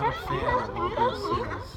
not a.